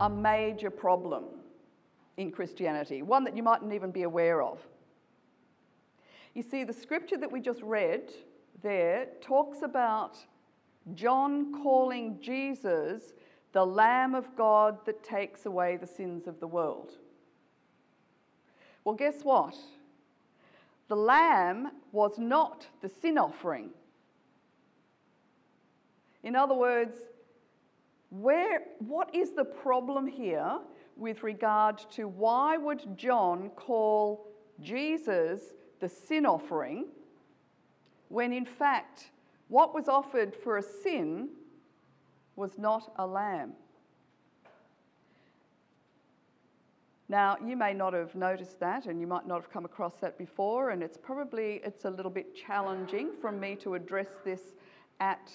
a major problem in Christianity, one that you mightn't even be aware of. You see, the scripture that we just read there talks about John calling Jesus the Lamb of God that takes away the sins of the world. Well, guess what? The lamb was not the sin offering. In other words, where, what is the problem here with regard to why would John call Jesus the sin offering when in fact what was offered for a sin was not a lamb? Now, you may not have noticed that and you might not have come across that before and it's probably it's a little bit challenging for me to address this at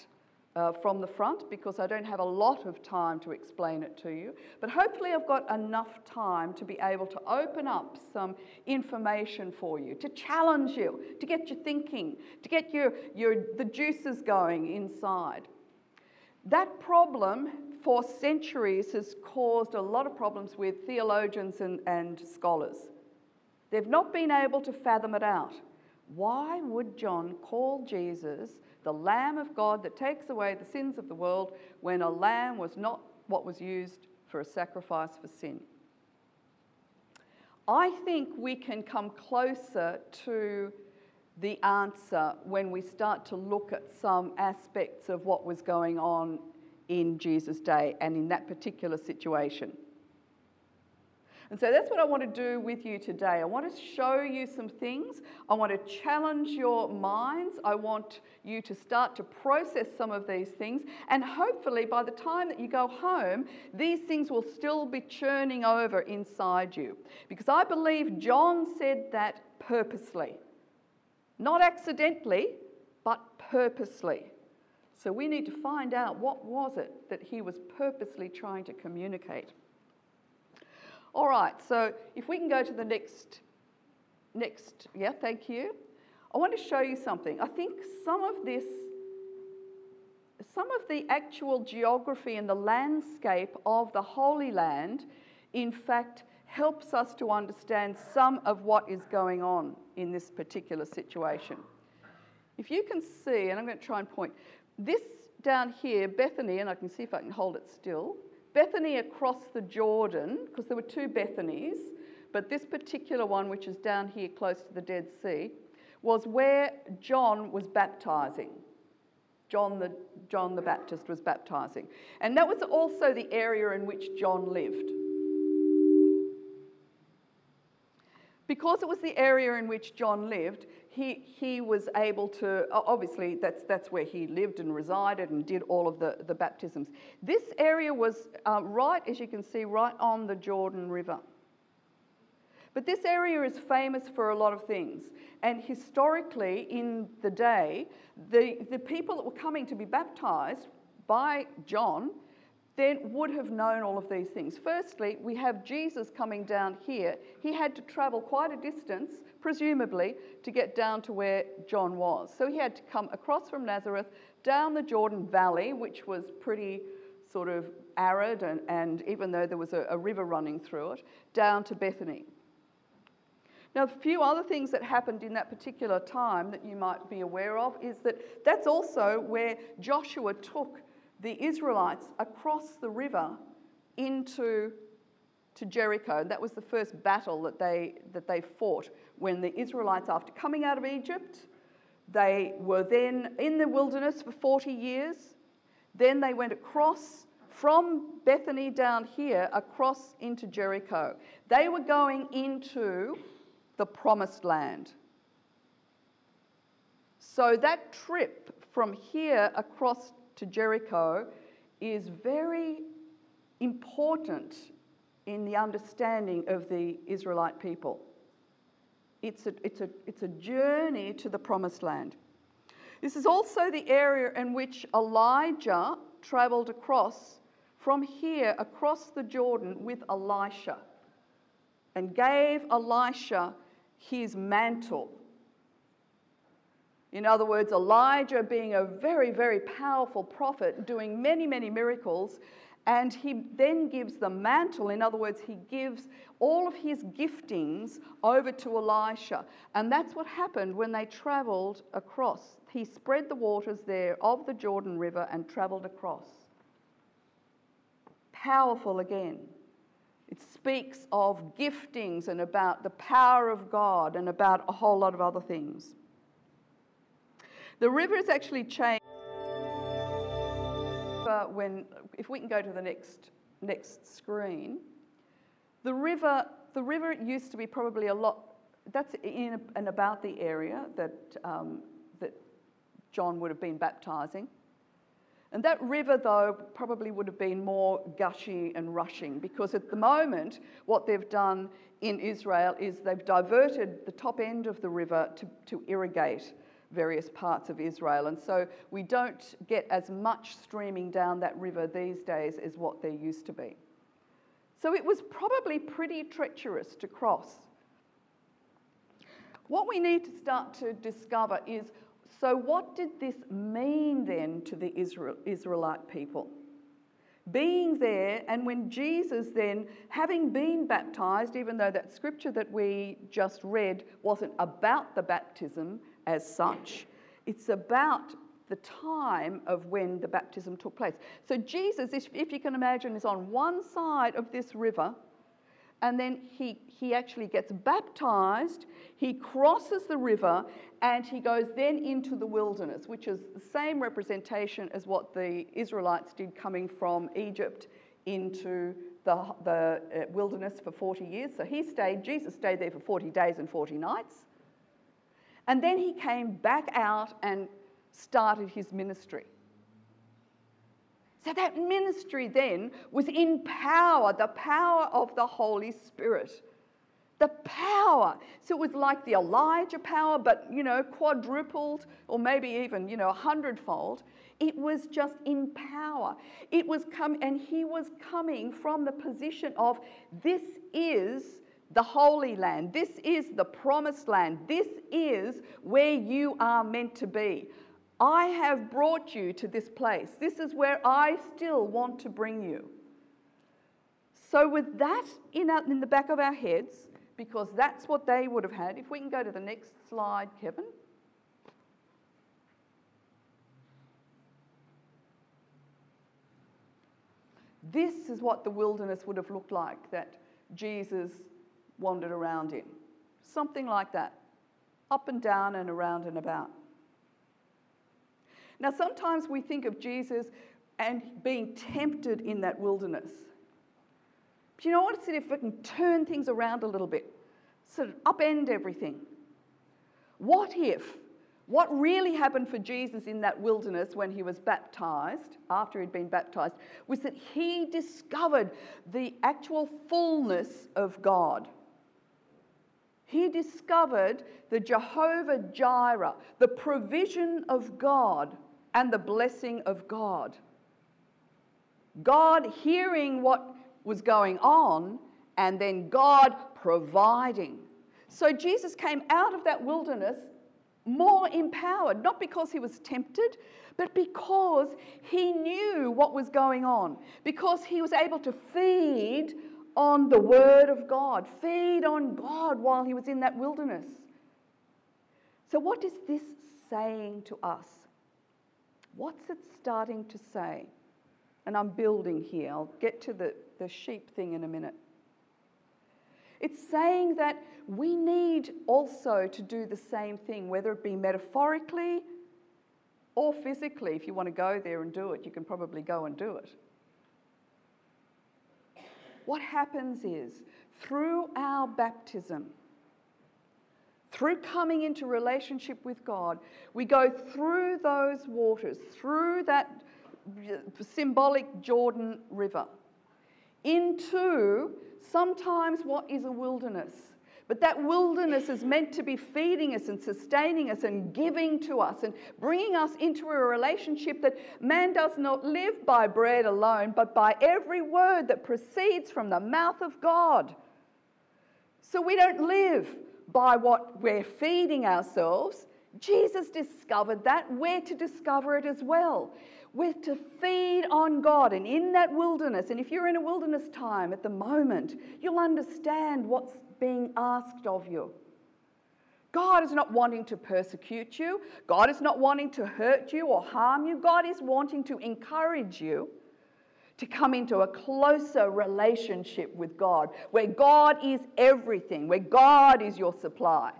uh, from the front because I don't have a lot of time to explain it to you. But hopefully, I've got enough time to be able to open up some information for you, to challenge you, to get you thinking, to get your, your, the juices going inside. That problem for centuries has caused a lot of problems with theologians and, and scholars. They've not been able to fathom it out. Why would John call Jesus the Lamb of God that takes away the sins of the world when a lamb was not what was used for a sacrifice for sin? I think we can come closer to the answer when we start to look at some aspects of what was going on in Jesus' day and in that particular situation. And so that's what I want to do with you today. I want to show you some things. I want to challenge your minds. I want you to start to process some of these things. And hopefully, by the time that you go home, these things will still be churning over inside you. Because I believe John said that purposely, not accidentally, but purposely. So we need to find out what was it that he was purposely trying to communicate. All right, so if we can go to the next, next, yeah, thank you. I want to show you something. I think some of this, some of the actual geography and the landscape of the Holy Land, in fact, helps us to understand some of what is going on in this particular situation. If you can see, and I'm going to try and point, this down here, Bethany, and I can see if I can hold it still, Bethany across the Jordan, because there were two Bethanies, but this particular one, which is down here close to the Dead Sea, was where John was baptizing. John the, John the Baptist was baptizing. And that was also the area in which John lived. Because it was the area in which John lived, he, he was able to, obviously, that's, that's where he lived and resided and did all of the, the baptisms. This area was uh, right, as you can see, right on the Jordan River. But this area is famous for a lot of things. And historically, in the day, the, the people that were coming to be baptized by John then would have known all of these things. Firstly, we have Jesus coming down here. He had to travel quite a distance, presumably, to get down to where John was. So he had to come across from Nazareth, down the Jordan Valley, which was pretty sort of arid, and, and even though there was a, a river running through it, down to Bethany. Now, a few other things that happened in that particular time that you might be aware of is that that's also where Joshua took the Israelites across the river into to Jericho. That was the first battle that they, that they fought when the Israelites, after coming out of Egypt, they were then in the wilderness for 40 years. Then they went across from Bethany down here across into Jericho. They were going into the promised land. So that trip from here across to Jericho is very important in the understanding of the Israelite people. It's a, it's, a, it's a journey to the promised land. This is also the area in which Elijah traveled across from here across the Jordan with Elisha and gave Elisha his mantle. In other words, Elijah being a very, very powerful prophet, doing many, many miracles, And he then gives the mantle, in other words, he gives all of his giftings over to Elisha. And that's what happened when they traveled across. He spread the waters there of the Jordan River and traveled across. Powerful again. It speaks of giftings and about the power of God and about a whole lot of other things. The river has actually changed But when, if we can go to the next, next screen, the river, the river used to be probably a lot, that's in and about the area that, um, that John would have been baptizing. And that river, though, probably would have been more gushy and rushing because at the moment, what they've done in Israel is they've diverted the top end of the river to, to irrigate various parts of Israel. And so we don't get as much streaming down that river these days as what there used to be. So it was probably pretty treacherous to cross. What we need to start to discover is so, what did this mean then to the Israel, Israelite people? Being there, and when Jesus then, having been baptized, even though that scripture that we just read wasn't about the baptism, as such. It's about the time of when the baptism took place. So, Jesus, if you can imagine, is on one side of this river, and then he, he actually gets baptized, he crosses the river, and he goes then into the wilderness, which is the same representation as what the Israelites did coming from Egypt into the, the uh, wilderness for 40 years. So he stayed, Jesus stayed there for 40 days and 40 nights. And then he came back out and started his ministry. So that ministry then was in power, the power of the Holy Spirit. The power. So it was like the Elijah power, but, you know, quadrupled or maybe even, you know, a hundredfold. It was just in power. It was come, and he was coming from the position of this is the Holy Land. This is the promised land. This is where you are meant to be. I have brought you to this place. This is where I still want to bring you. So, with that in, our, in the back of our heads, because that's what they would have had, if we can go to the next slide, Kevin. This is what the wilderness would have looked like that Jesus wandered around in. Something like that. Up and down and around and about. Now, sometimes we think of Jesus and being tempted in that wilderness. But you know what? If we can turn things around a little bit, sort of upend everything. What if what really happened for Jesus in that wilderness when he was baptized, after he'd been baptized, was that he discovered the actual fullness of God he discovered the Jehovah Jireh, the provision of God and the blessing of God. God hearing what was going on and then God providing. So Jesus came out of that wilderness more empowered, not because he was tempted, but because he knew what was going on, because he was able to feed on the Word of God, feed on God while he was in that wilderness. So, what is this saying to us? What's it starting to say? And I'm building here. I'll get to the, the sheep thing in a minute. It's saying that we need also to do the same thing, whether it be metaphorically or physically. If you want to go there and do it, you can probably go and do it. What happens is, through our baptism, through coming into relationship with God, we go through those waters, through that symbolic Jordan River, into sometimes what is a wilderness but that wilderness is meant to be feeding us and sustaining us and giving to us and bringing us into a relationship that man does not live by bread alone, but by every word that proceeds from the mouth of God. So we don't live by what we're feeding ourselves. Jesus discovered that. We're to discover it as well. We're to feed on God. And in that wilderness, and if you're in a wilderness time at the moment, you'll understand what's being asked of you. God is not wanting to persecute you. God is not wanting to hurt you or harm you. God is wanting to encourage you to come into a closer relationship with God, where God is everything, where God is your supply.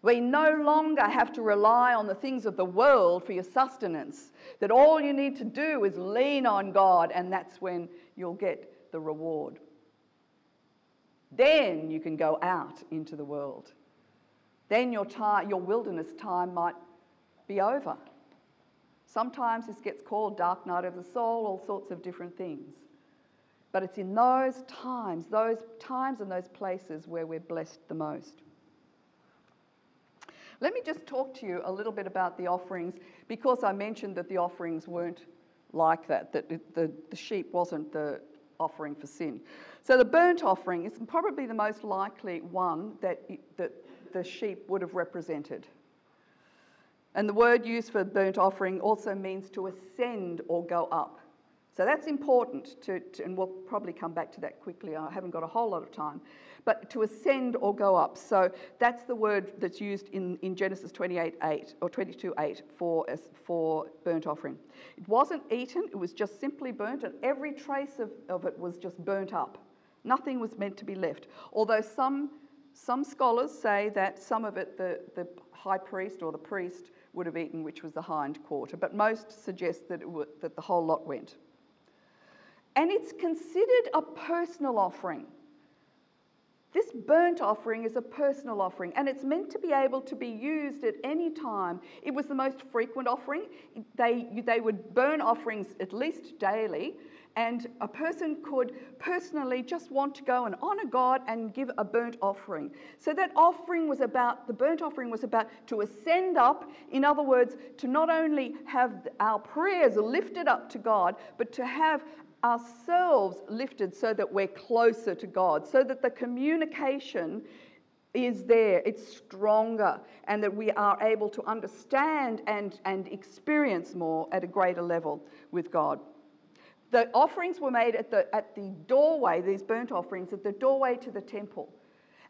We no longer have to rely on the things of the world for your sustenance, that all you need to do is lean on God, and that's when you'll get the reward. Then you can go out into the world. Then your, time, your wilderness time might be over. Sometimes this gets called dark night of the soul, all sorts of different things. But it's in those times, those times and those places where we're blessed the most. Let me just talk to you a little bit about the offerings because I mentioned that the offerings weren't like that, that the, the sheep wasn't the offering for sin. So the burnt offering is probably the most likely one that, that the sheep would have represented. And the word used for burnt offering also means to ascend or go up. So that's important, to, to, and we'll probably come back to that quickly. I haven't got a whole lot of time. But to ascend or go up. So that's the word that's used in, in Genesis 28 8 or 22 8 for, for burnt offering. It wasn't eaten, it was just simply burnt, and every trace of, of it was just burnt up. Nothing was meant to be left. Although some, some scholars say that some of it the, the high priest or the priest would have eaten, which was the hind quarter, but most suggest that, would, that the whole lot went. And it's considered a personal offering. This burnt offering is a personal offering and it's meant to be able to be used at any time. It was the most frequent offering. They, they would burn offerings at least daily, and a person could personally just want to go and honor God and give a burnt offering. So that offering was about, the burnt offering was about to ascend up, in other words, to not only have our prayers lifted up to God, but to have ourselves lifted so that we're closer to God, so that the communication is there, it's stronger, and that we are able to understand and, and experience more at a greater level with God. The offerings were made at the, at the doorway, these burnt offerings, at the doorway to the temple.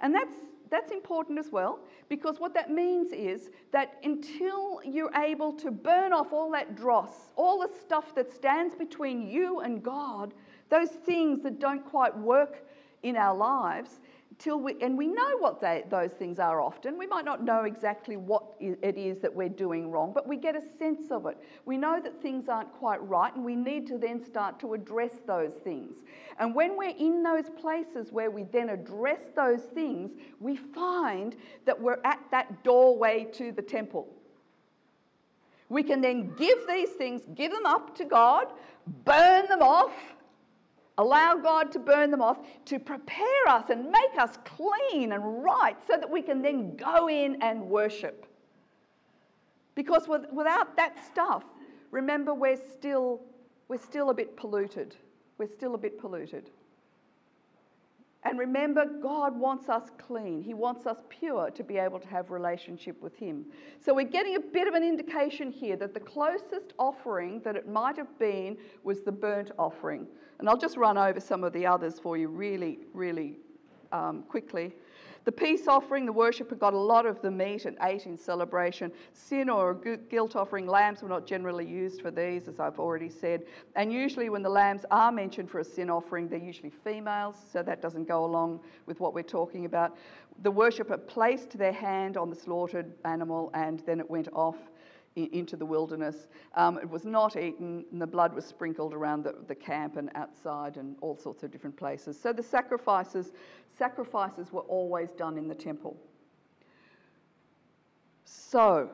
And that's, that's important as well, because what that means is that until you're able to burn off all that dross, all the stuff that stands between you and God, those things that don't quite work in our lives, till we, and we know what they, those things are often. We might not know exactly what it is that we're doing wrong, but we get a sense of it. We know that things aren't quite right, and we need to then start to address those things. And when we're in those places where we then address those things, we find that we're at that doorway to the temple. We can then give these things, give them up to God, burn them off, Allow God to burn them off to prepare us and make us clean and right so that we can then go in and worship. Because with, without that stuff, remember we're still, we're still a bit polluted. We're still a bit polluted. And remember, God wants us clean. He wants us pure to be able to have relationship with Him. So we're getting a bit of an indication here that the closest offering that it might have been was the burnt offering. And I'll just run over some of the others for you really, really um, quickly. The peace offering, the worshipper got a lot of the meat and ate in celebration. Sin or guilt offering, lambs were not generally used for these, as I've already said. And usually, when the lambs are mentioned for a sin offering, they're usually females, so that doesn't go along with what we're talking about. The worshipper placed their hand on the slaughtered animal and then it went off into the wilderness. Um, it was not eaten, and the blood was sprinkled around the, the camp and outside and all sorts of different places. So the sacrifices, sacrifices were always done in the temple. So,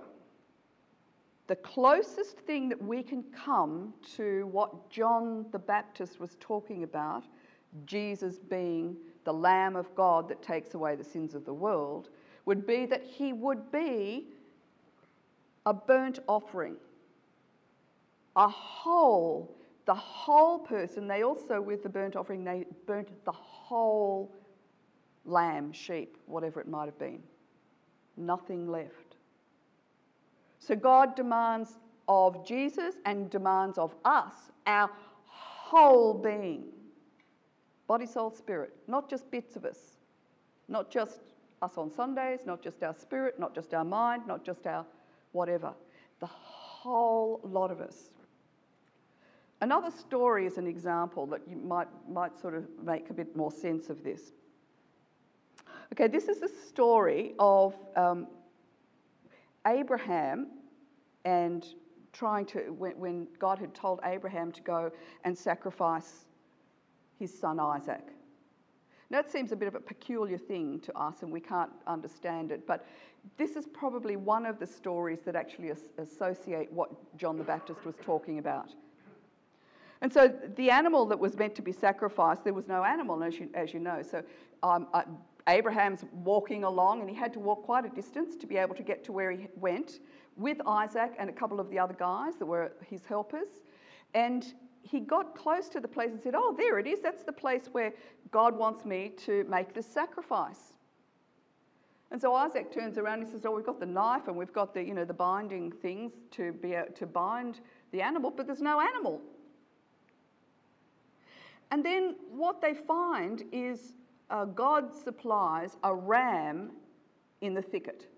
the closest thing that we can come to what John the Baptist was talking about, Jesus being the Lamb of God that takes away the sins of the world, would be that he would be a burnt offering. A whole, the whole person. They also, with the burnt offering, they burnt the whole lamb, sheep, whatever it might have been. Nothing left. So God demands of Jesus and demands of us our whole being body, soul, spirit, not just bits of us, not just us on Sundays, not just our spirit, not just our mind, not just our whatever, the whole lot of us. Another story is an example that you might, might sort of make a bit more sense of this. Okay, this is the story of um, Abraham and trying to, when, when God had told Abraham to go and sacrifice his son Isaac. It seems a bit of a peculiar thing to us and we can't understand it, but this is probably one of the stories that actually as- associate what John the Baptist was talking about. And so the animal that was meant to be sacrificed, there was no animal, as you, as you know. So um, uh, Abraham's walking along, and he had to walk quite a distance to be able to get to where he went with Isaac and a couple of the other guys that were his helpers. And he got close to the place and said, Oh, there it is. That's the place where God wants me to make this sacrifice. And so Isaac turns around and he says, Oh, we've got the knife and we've got the, you know, the binding things to, be, able to bind the animal, but there's no animal. And then what they find is uh, God supplies a ram in the thicket.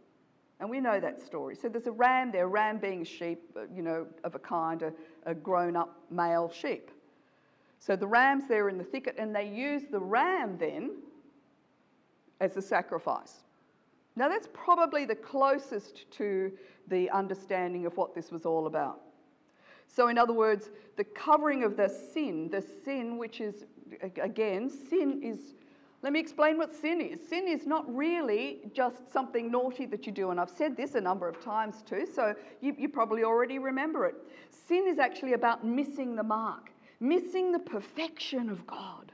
And we know that story. So there's a ram there, a ram being a sheep, uh, you know, of a kind, a, a grown up male sheep. So the ram's there in the thicket, and they use the ram then as a sacrifice. Now, that's probably the closest to the understanding of what this was all about. So, in other words, the covering of the sin, the sin which is, again, sin is let me explain what sin is. Sin is not really just something naughty that you do, and I've said this a number of times too, so you, you, probably already remember it. Sin is actually about missing the mark, missing the perfection of God,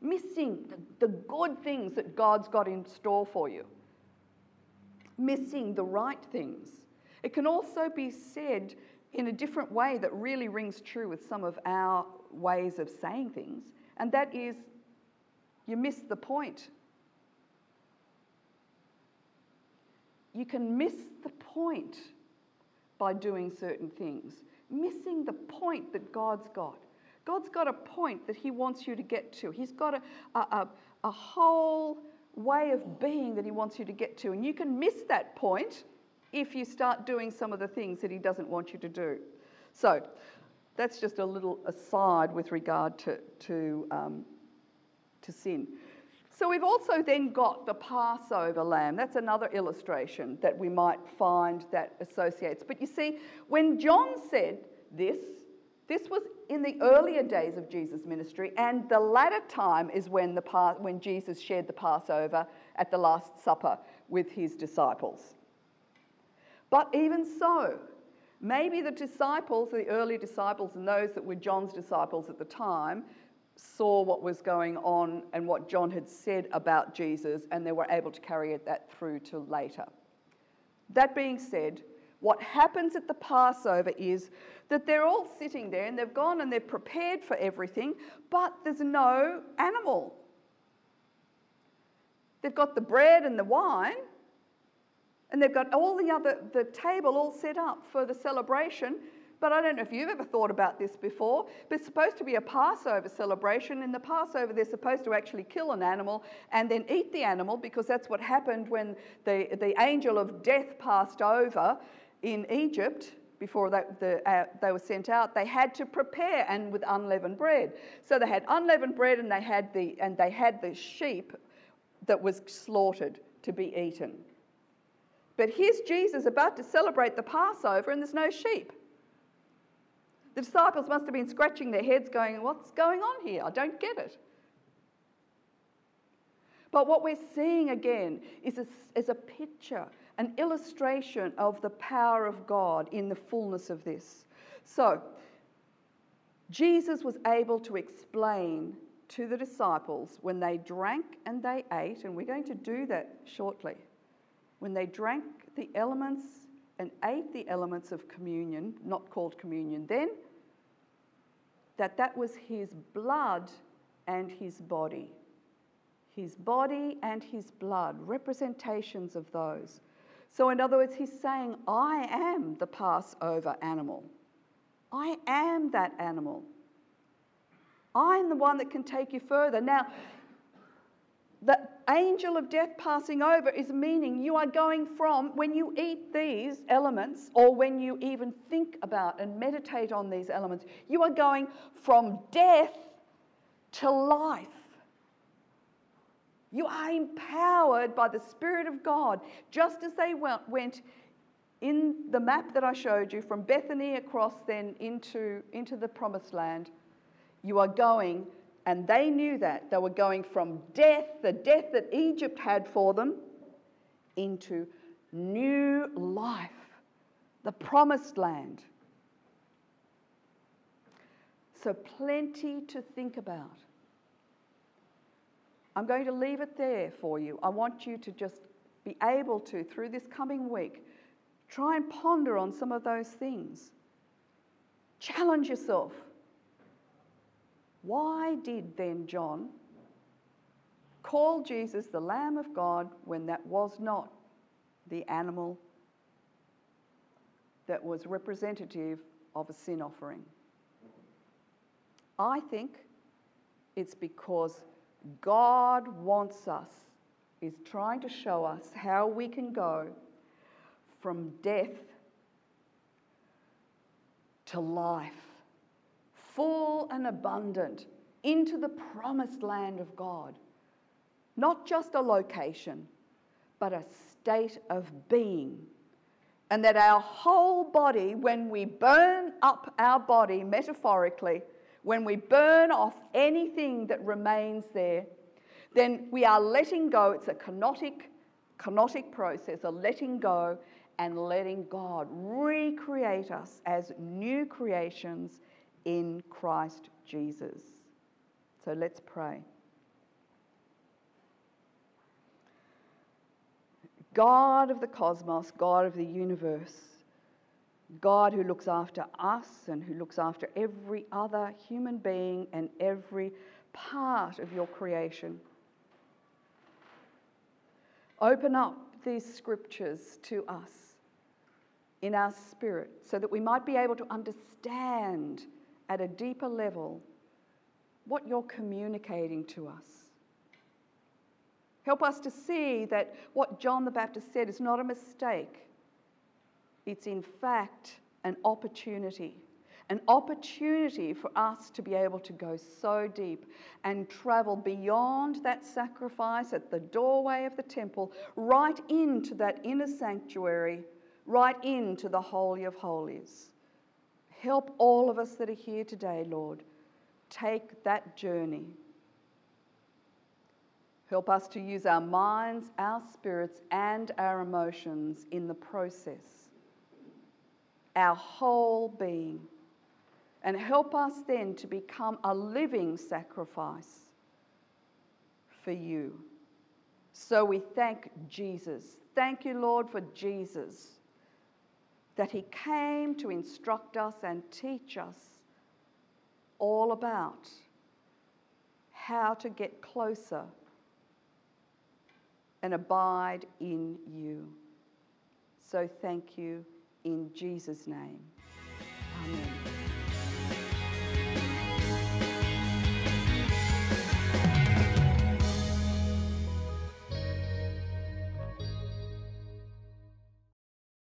missing the, the good things that God's got in store for you, missing the right things. It can also be said in a different way that really rings true with some of our ways of saying things, and that is you miss the point. You can miss the point by doing certain things, missing the point that God's got. God's got a point that He wants you to get to. He's got a, a, a, a whole way of being that He wants you to get to. And you can miss that point if you start doing some of the things that He doesn't want you to do. So, that's just a little aside with regard to, to um, to sin. So we've also then got the Passover lamb. That's another illustration that we might find that associates. But you see, when John said this, this was in the earlier days of Jesus' ministry, and the latter time is when, the, when Jesus shared the Passover at the Last Supper with his disciples. But even so, maybe the disciples, the early disciples, and those that were John's disciples at the time, saw what was going on and what John had said about Jesus, and they were able to carry that through to later. That being said, what happens at the Passover is that they're all sitting there and they've gone and they're prepared for everything, but there's no animal. They've got the bread and the wine, and they've got all the other, the table all set up for the celebration, but I don't know if you've ever thought about this before, but it's supposed to be a Passover celebration. In the Passover, they're supposed to actually kill an animal and then eat the animal because that's what happened when the, the angel of death passed over in Egypt before they, the, uh, they were sent out, they had to prepare and with unleavened bread. So they had unleavened bread and they had the, and they had the sheep that was slaughtered to be eaten. But here's Jesus about to celebrate the Passover and there's no sheep. The disciples must have been scratching their heads, going, What's going on here? I don't get it. But what we're seeing again is a, is a picture, an illustration of the power of God in the fullness of this. So, Jesus was able to explain to the disciples when they drank and they ate, and we're going to do that shortly. When they drank the elements and ate the elements of communion, not called communion then, that that was his blood and his body. His body and his blood, representations of those. So, in other words, he's saying, I am the Passover animal. I am that animal. I'm the one that can take you further. Now, the angel of death passing over is meaning you are going from when you eat these elements or when you even think about and meditate on these elements, you are going from death to life. You are empowered by the Spirit of God, just as they went in the map that I showed you from Bethany across then into, into the promised land. You are going and they knew that. They were going from death, the death that Egypt had for them, into new life, the promised land. So, plenty to think about. I'm going to leave it there for you. I want you to just be able to, through this coming week, try and ponder on some of those things. Challenge yourself. Why did then John call Jesus the Lamb of God when that was not the animal that was representative of a sin offering? I think it's because God wants us, is trying to show us how we can go from death to life full and abundant into the promised land of God. Not just a location, but a state of being. And that our whole body, when we burn up our body metaphorically, when we burn off anything that remains there, then we are letting go. It's a kenotic, kenotic process, a letting go and letting God recreate us as new creations in Christ Jesus. So let's pray. God of the cosmos, God of the universe, God who looks after us and who looks after every other human being and every part of your creation. Open up these scriptures to us in our spirit so that we might be able to understand at a deeper level what you're communicating to us. Help us to see that what John the Baptist said is not a mistake, it's in fact an opportunity. An opportunity for us to be able to go so deep and travel beyond that sacrifice at the doorway of the temple, right into that inner sanctuary, right into the Holy of Holies. Help all of us that are here today, Lord, take that journey. Help us to use our minds, our spirits, and our emotions in the process, our whole being. And help us then to become a living sacrifice for you. So we thank Jesus. Thank you, Lord, for Jesus that he came to instruct us and teach us all about how to get closer and abide in you. So thank you in Jesus' name. Amen.